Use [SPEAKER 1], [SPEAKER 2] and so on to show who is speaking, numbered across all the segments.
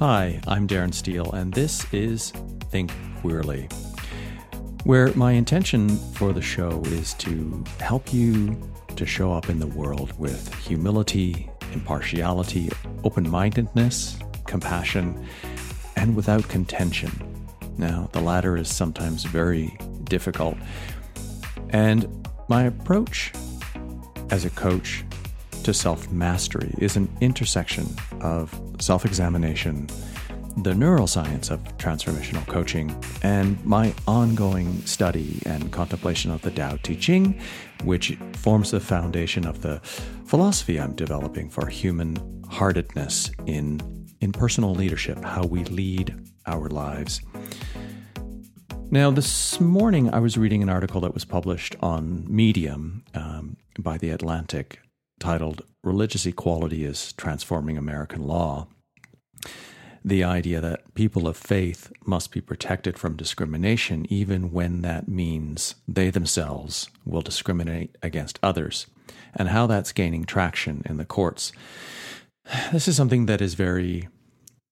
[SPEAKER 1] Hi, I'm Darren Steele, and this is Think Queerly, where my intention for the show is to help you to show up in the world with humility, impartiality, open mindedness, compassion, and without contention. Now, the latter is sometimes very difficult. And my approach as a coach to self mastery is an intersection of self examination, the neuroscience of transformational coaching, and my ongoing study and contemplation of the Tao Te Ching, which forms the foundation of the philosophy I'm developing for human heartedness in, in personal leadership, how we lead our lives. Now, this morning I was reading an article that was published on Medium um, by The Atlantic titled Religious Equality is Transforming American Law. The idea that people of faith must be protected from discrimination, even when that means they themselves will discriminate against others, and how that's gaining traction in the courts. This is something that is very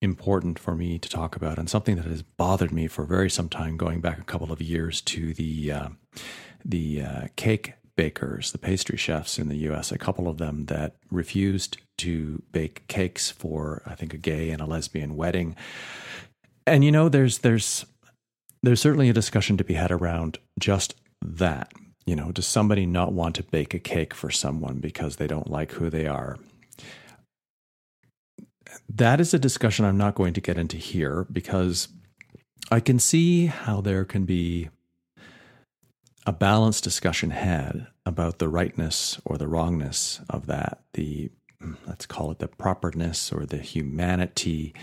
[SPEAKER 1] important for me to talk about, and something that has bothered me for very some time, going back a couple of years to the uh, the uh, cake bakers, the pastry chefs in the US, a couple of them that refused to bake cakes for I think a gay and a lesbian wedding. And you know there's there's there's certainly a discussion to be had around just that. You know, does somebody not want to bake a cake for someone because they don't like who they are? That is a discussion I'm not going to get into here because I can see how there can be a balanced discussion had about the rightness or the wrongness of that, the let's call it the properness or the humanity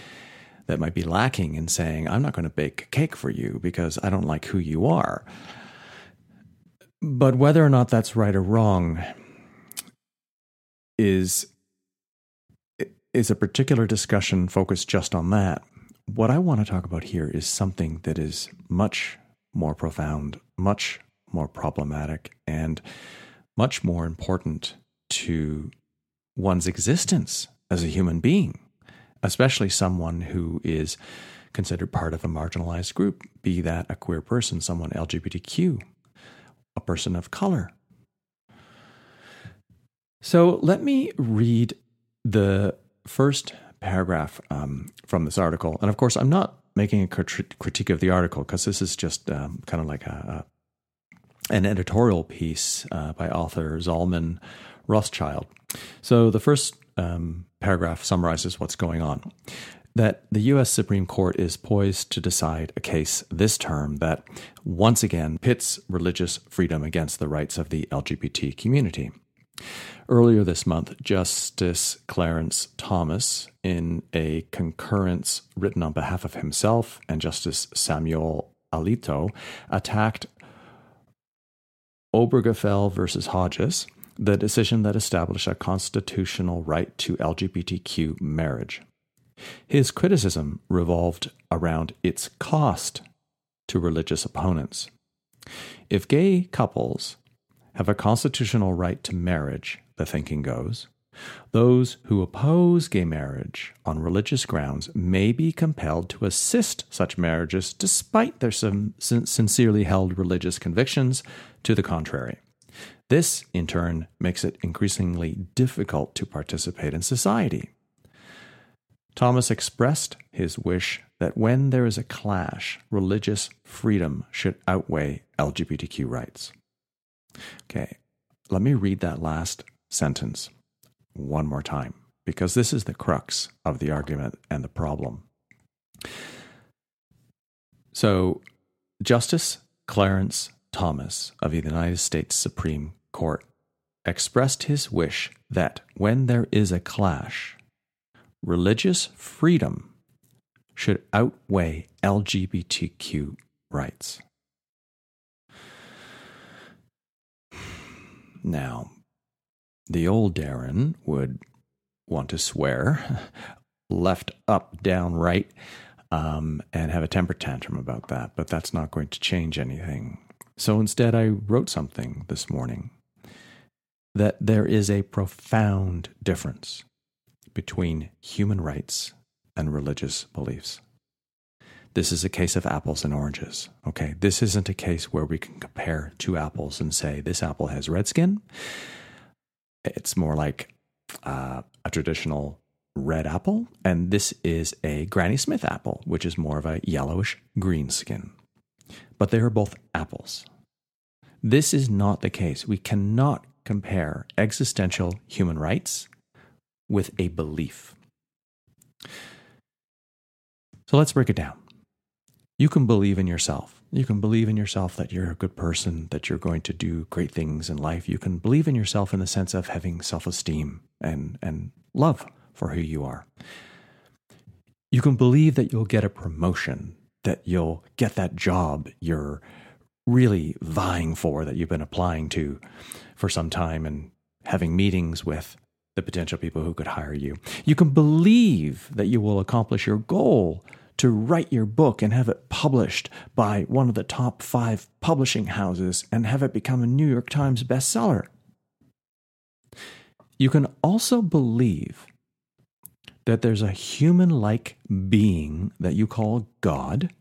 [SPEAKER 1] that might be lacking in saying, I'm not going to bake a cake for you because I don't like who you are. But whether or not that's right or wrong is is a particular discussion focused just on that. What I want to talk about here is something that is much more profound, much more problematic, and much more important to one's existence as a human being, especially someone who is considered part of a marginalized group, be that a queer person, someone LGBTQ, a person of color. So let me read the first paragraph um, from this article. And of course, I'm not making a critique of the article because this is just um, kind of like a, an editorial piece uh, by author Zalman Rothschild. So the first um, paragraph summarizes what's going on. That the U.S. Supreme Court is poised to decide a case this term that once again pits religious freedom against the rights of the LGBT community. Earlier this month, Justice Clarence Thomas, in a concurrence written on behalf of himself and Justice Samuel Alito, attacked Obergefell versus Hodges, the decision that established a constitutional right to LGBTQ marriage. His criticism revolved around its cost to religious opponents. If gay couples have a constitutional right to marriage, the thinking goes, those who oppose gay marriage on religious grounds may be compelled to assist such marriages despite their sincerely held religious convictions to the contrary. This, in turn, makes it increasingly difficult to participate in society. Thomas expressed his wish that when there is a clash, religious freedom should outweigh LGBTQ rights. Okay, let me read that last sentence one more time, because this is the crux of the argument and the problem. So, Justice Clarence Thomas of the United States Supreme Court expressed his wish that when there is a clash, religious freedom should outweigh LGBTQ rights. Now, the old Darren would want to swear left, up, down, right, um, and have a temper tantrum about that, but that's not going to change anything. So instead, I wrote something this morning that there is a profound difference between human rights and religious beliefs. This is a case of apples and oranges. Okay, this isn't a case where we can compare two apples and say this apple has red skin. It's more like uh, a traditional red apple, and this is a Granny Smith apple, which is more of a yellowish green skin. But they are both apples. This is not the case. We cannot compare existential human rights with a belief. So let's break it down. You can believe in yourself. You can believe in yourself that you're a good person, that you're going to do great things in life. You can believe in yourself in the sense of having self esteem and, and love for who you are. You can believe that you'll get a promotion, that you'll get that job you're really vying for, that you've been applying to for some time and having meetings with the potential people who could hire you. You can believe that you will accomplish your goal to write your book and have it published by one of the top five publishing houses and have it become a New York Times bestseller. You can also believe that there's a human like being that you call God.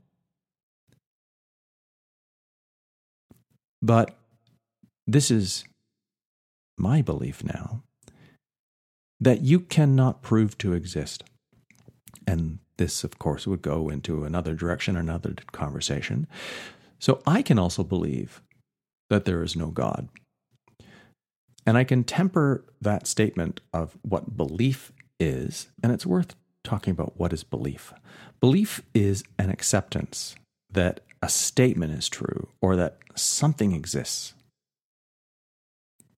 [SPEAKER 1] But this is my belief now that you cannot prove to exist. And this, of course, would go into another direction, another conversation. So I can also believe that there is no God. And I can temper that statement of what belief is, and it's worth talking about what is belief. Belief is an acceptance that a statement is true or that something exists.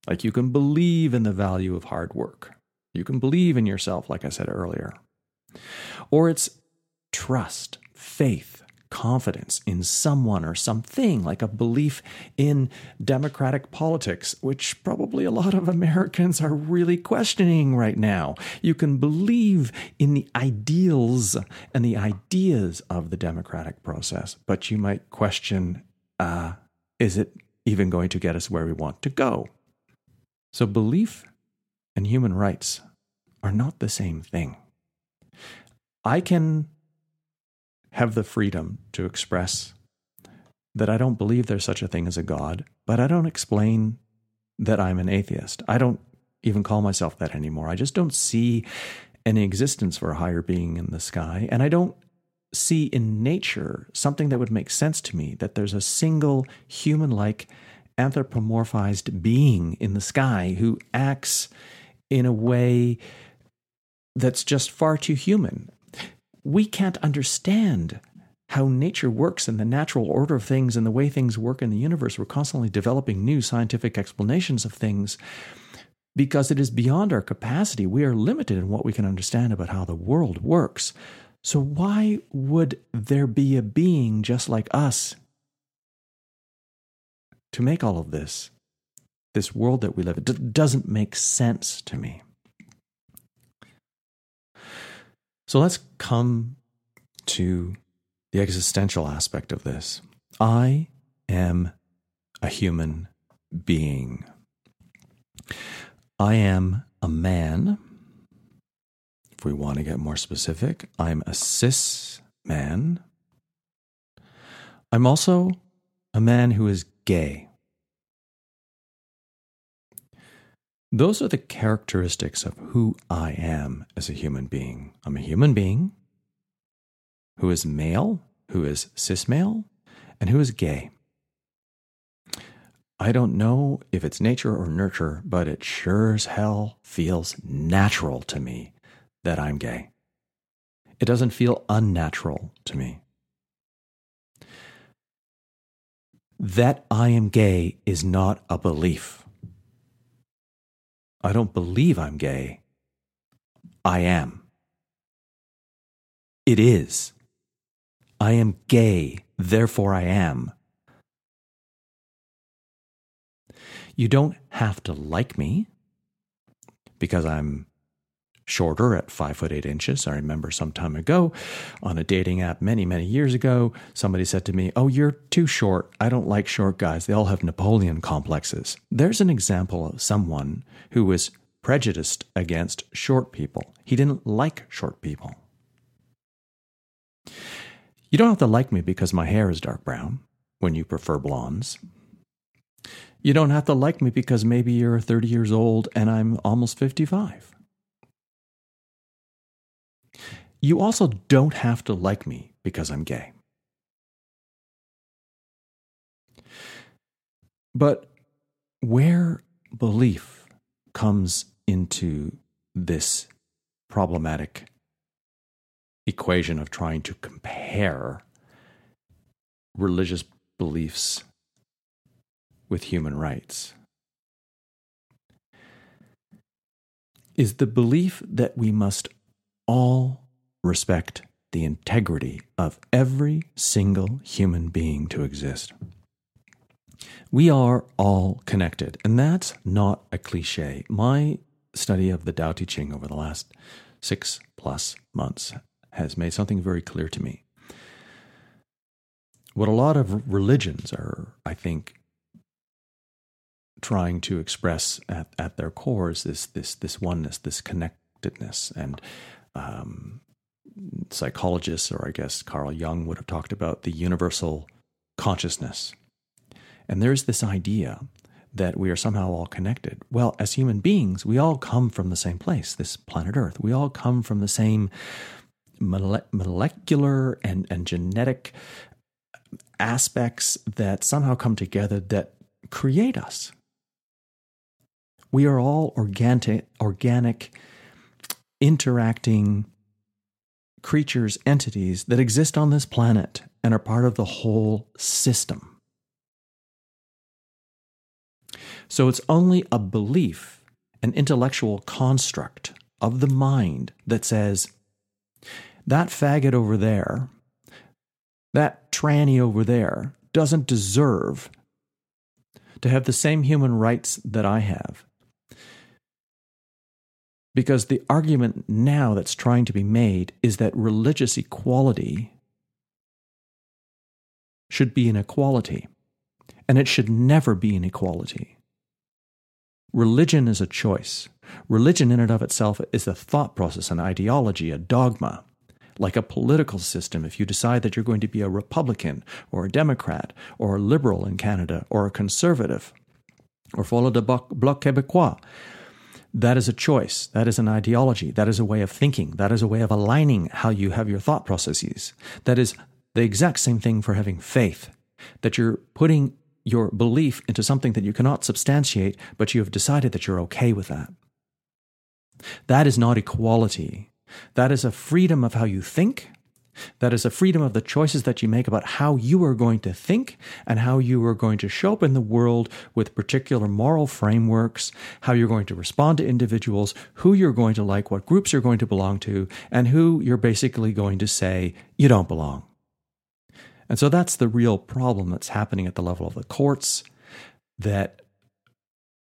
[SPEAKER 1] Like you can believe in the value of hard work. You can believe in yourself, like I said earlier. Or it's trust, faith, confidence in someone or something, like a belief in democratic politics, which probably a lot of Americans are really questioning right now. You can believe in the ideals and the ideas of the democratic process, but you might question uh, is it even going to get us where we want to go? So, belief and human rights are not the same thing. I can have the freedom to express that I don't believe there's such a thing as a God, but I don't explain that I'm an atheist. I don't even call myself that anymore. I just don't see any existence for a higher being in the sky. And I don't see in nature something that would make sense to me that there's a single human like anthropomorphized being in the sky who acts in a way that's just far too human we can't understand how nature works and the natural order of things and the way things work in the universe. We're constantly developing new scientific explanations of things because it is beyond our capacity. We are limited in what we can understand about how the world works. So, why would there be a being just like us to make all of this? This world that we live in doesn't make sense to me. So let's come to the existential aspect of this. I am a human being. I am a man. If we want to get more specific, I'm a cis man. I'm also a man who is gay. Those are the characteristics of who I am as a human being. I'm a human being who is male, who is cis male, and who is gay. I don't know if it's nature or nurture, but it sure as hell feels natural to me that I'm gay. It doesn't feel unnatural to me. That I am gay is not a belief. I don't believe I'm gay. I am. It is. I am gay, therefore I am. You don't have to like me because I'm shorter at five foot eight inches. I remember some time ago on a dating app many, many years ago, somebody said to me, Oh, you're too short. I don't like short guys. They all have Napoleon complexes. There's an example of someone who was prejudiced against short people. He didn't like short people. You don't have to like me because my hair is dark brown when you prefer blondes. You don't have to like me because maybe you're 30 years old and I'm almost 55. You also don't have to like me because I'm gay. But where belief comes into this problematic equation of trying to compare religious beliefs with human rights is the belief that we must all respect the integrity of every single human being to exist. We are all connected, and that's not a cliche. My study of the Tao Te Ching over the last six plus months has made something very clear to me. What a lot of religions are, I think, trying to express at, at their core is this this this oneness, this connectedness, and um, psychologists, or I guess Carl Jung would have talked about the universal consciousness. And there's this idea that we are somehow all connected. Well, as human beings, we all come from the same place, this planet Earth. We all come from the same mole- molecular and, and genetic aspects that somehow come together that create us. We are all organic, organic, interacting creatures, entities that exist on this planet and are part of the whole system. So it's only a belief, an intellectual construct of the mind that says, that faggot over there, that tranny over there, doesn't deserve to have the same human rights that I have. Because the argument now that's trying to be made is that religious equality should be an equality, and it should never be an equality. Religion is a choice. Religion, in and of itself, is a thought process, an ideology, a dogma. Like a political system, if you decide that you're going to be a Republican or a Democrat or a liberal in Canada or a conservative or follow the Bloc Québécois, that is a choice. That is an ideology. That is a way of thinking. That is a way of aligning how you have your thought processes. That is the exact same thing for having faith. That you're putting your belief into something that you cannot substantiate, but you have decided that you're okay with that. That is not equality. That is a freedom of how you think that is a freedom of the choices that you make about how you are going to think and how you are going to show up in the world with particular moral frameworks, how you're going to respond to individuals, who you're going to like, what groups you're going to belong to, and who you're basically going to say you don't belong. And so that's the real problem that's happening at the level of the courts that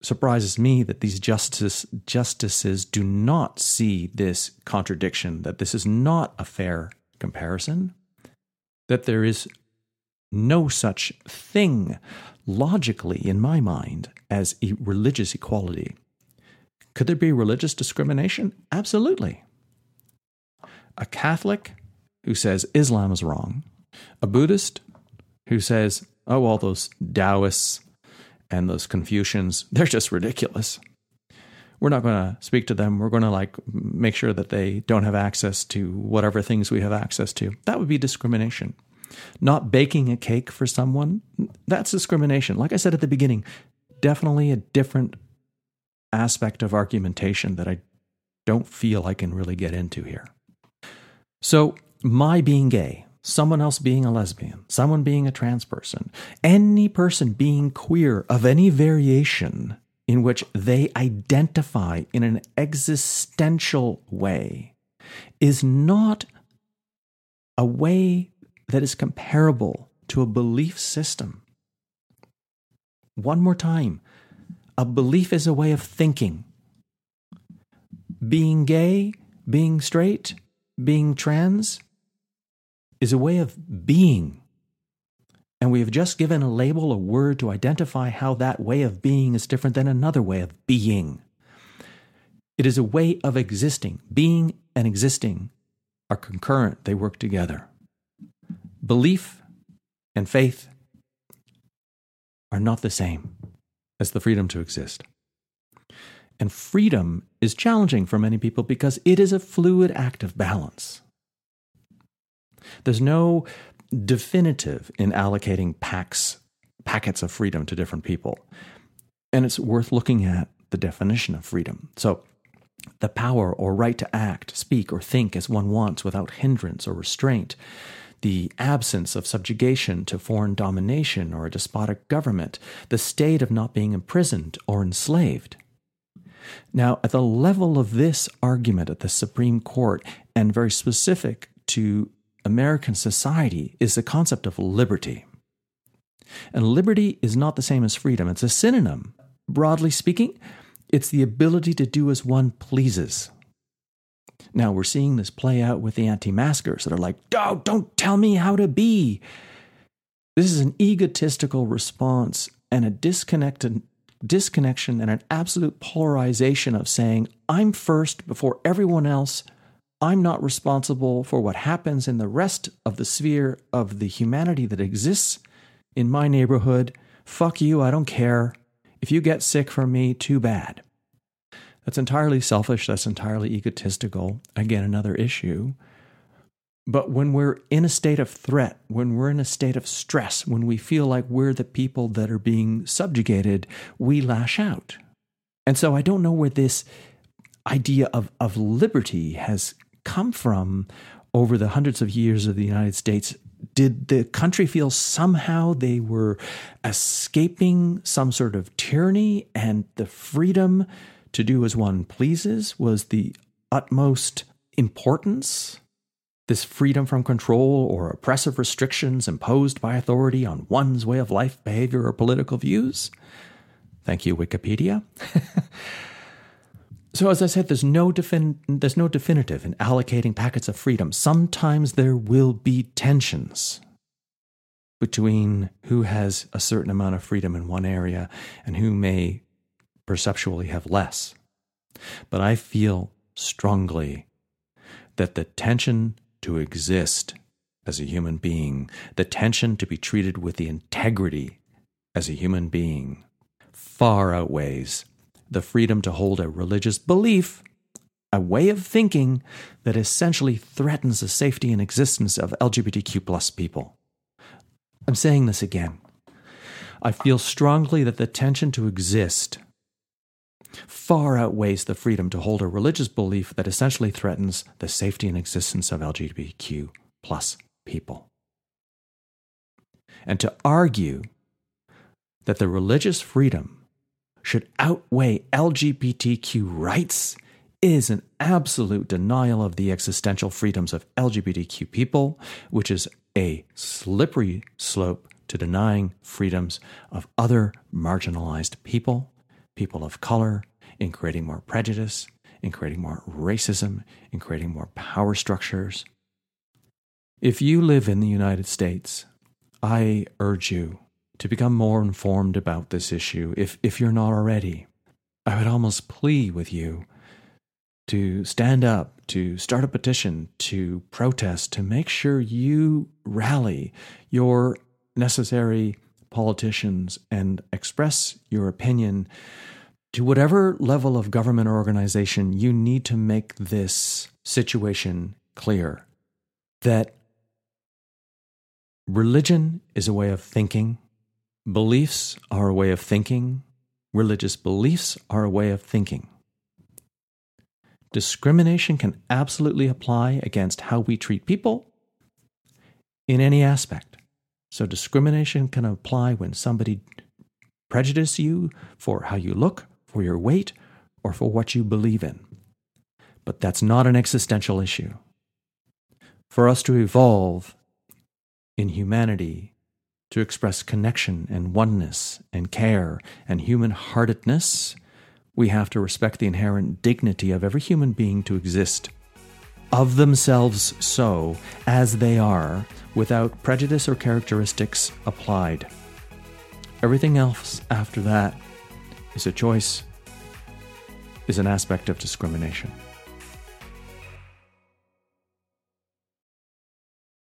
[SPEAKER 1] surprises me that these justice, justices do not see this contradiction, that this is not a fair comparison, that there is no such thing logically in my mind as a religious equality. Could there be religious discrimination? Absolutely. A Catholic who says Islam is wrong, a Buddhist who says, oh, all those Taoists and those Confucians, they're just ridiculous we're not going to speak to them. We're going to like make sure that they don't have access to whatever things we have access to. That would be discrimination. Not baking a cake for someone, that's discrimination. Like I said at the beginning, definitely a different aspect of argumentation that I don't feel I can really get into here. So, my being gay, someone else being a lesbian, someone being a trans person, any person being queer of any variation in which they identify in an existential way is not a way that is comparable to a belief system. One more time a belief is a way of thinking. Being gay, being straight, being trans is a way of being. And we have just given a label, a word to identify how that way of being is different than another way of being. It is a way of existing. Being and existing are concurrent, they work together. belief and faith are not the same as the freedom to exist. And freedom is challenging for many people because it is a fluid act of balance. There's no definitive in allocating packs, packets of freedom to different people. And it's worth looking at the definition of freedom. So, the power or right to act, speak, or think as one wants without hindrance or restraint, the absence of subjugation to foreign domination or a despotic government, the state of not being imprisoned or enslaved. Now, at the level of this argument at the Supreme Court, and very specific to American society, is the concept of liberty. And liberty is not the same as freedom, it's a synonym. Broadly speaking, it's the ability to do as one pleases. Now we're seeing this play out with the anti maskers that are like, oh, don't tell me how to be. This is an egotistical response and a disconnected disconnection and an absolute polarization of saying, I'm first before everyone else. I'm not responsible for what happens in the rest of the sphere of the humanity that exists in my neighborhood. Fuck you, I don't care. If you get sick from me, too bad. That's entirely selfish. That's entirely egotistical. Again, another issue. But when we're in a state of threat, when we're in a state of stress, when we feel like we're the people that are being subjugated, we lash out. And so I don't know where this idea of, of liberty has come from over the hundreds of years of the United States. Did the country feel somehow they were escaping some sort of tyranny and the freedom to do as one pleases was the utmost importance? This freedom from control or oppressive restrictions imposed by authority on one's way of life, behavior, or political views? Thank you, Wikipedia. So, as I said, there's no, defin- there's no definitive in allocating packets of freedom. Sometimes there will be tensions between who has a certain amount of freedom in one area and who may perceptually have less. But I feel strongly that the tension to exist as a human being, the tension to be treated with the integrity as a human being, far outweighs the freedom to hold a religious belief, a way of thinking that essentially threatens the safety and existence of LGBTQ plus people. I'm saying this again. I feel strongly that the tension to exist far outweighs the freedom to hold a religious belief that essentially threatens the safety and existence of LGBTQ plus people. And to argue that the religious freedom should outweigh LGBTQ rights is an absolute denial of the existential freedoms of LGBTQ people, which is a slippery slope to denying freedoms of other marginalized people, people of color, in creating more prejudice, in creating more racism, in creating more power structures. If you live in the United States, I urge you to become more informed about this issue if, if you're not already. I would almost plea with you to stand up, to start a petition, to protest, to make sure you rally your necessary politicians and express your opinion to whatever level of government or organization you need to make this situation clear that religion is a way of thinking Beliefs are a way of thinking. Religious beliefs are a way of thinking. Discrimination can absolutely apply against how we treat people in any aspect. So, discrimination can apply when somebody prejudices you for how you look, for your weight, or for what you believe in. But that's not an existential issue. For us to evolve in humanity to express connection and oneness and care and human heartedness, we have to respect the inherent dignity of every human being to exist of themselves so as they are without prejudice or characteristics applied. Everything else after that is a choice, is an aspect of discrimination.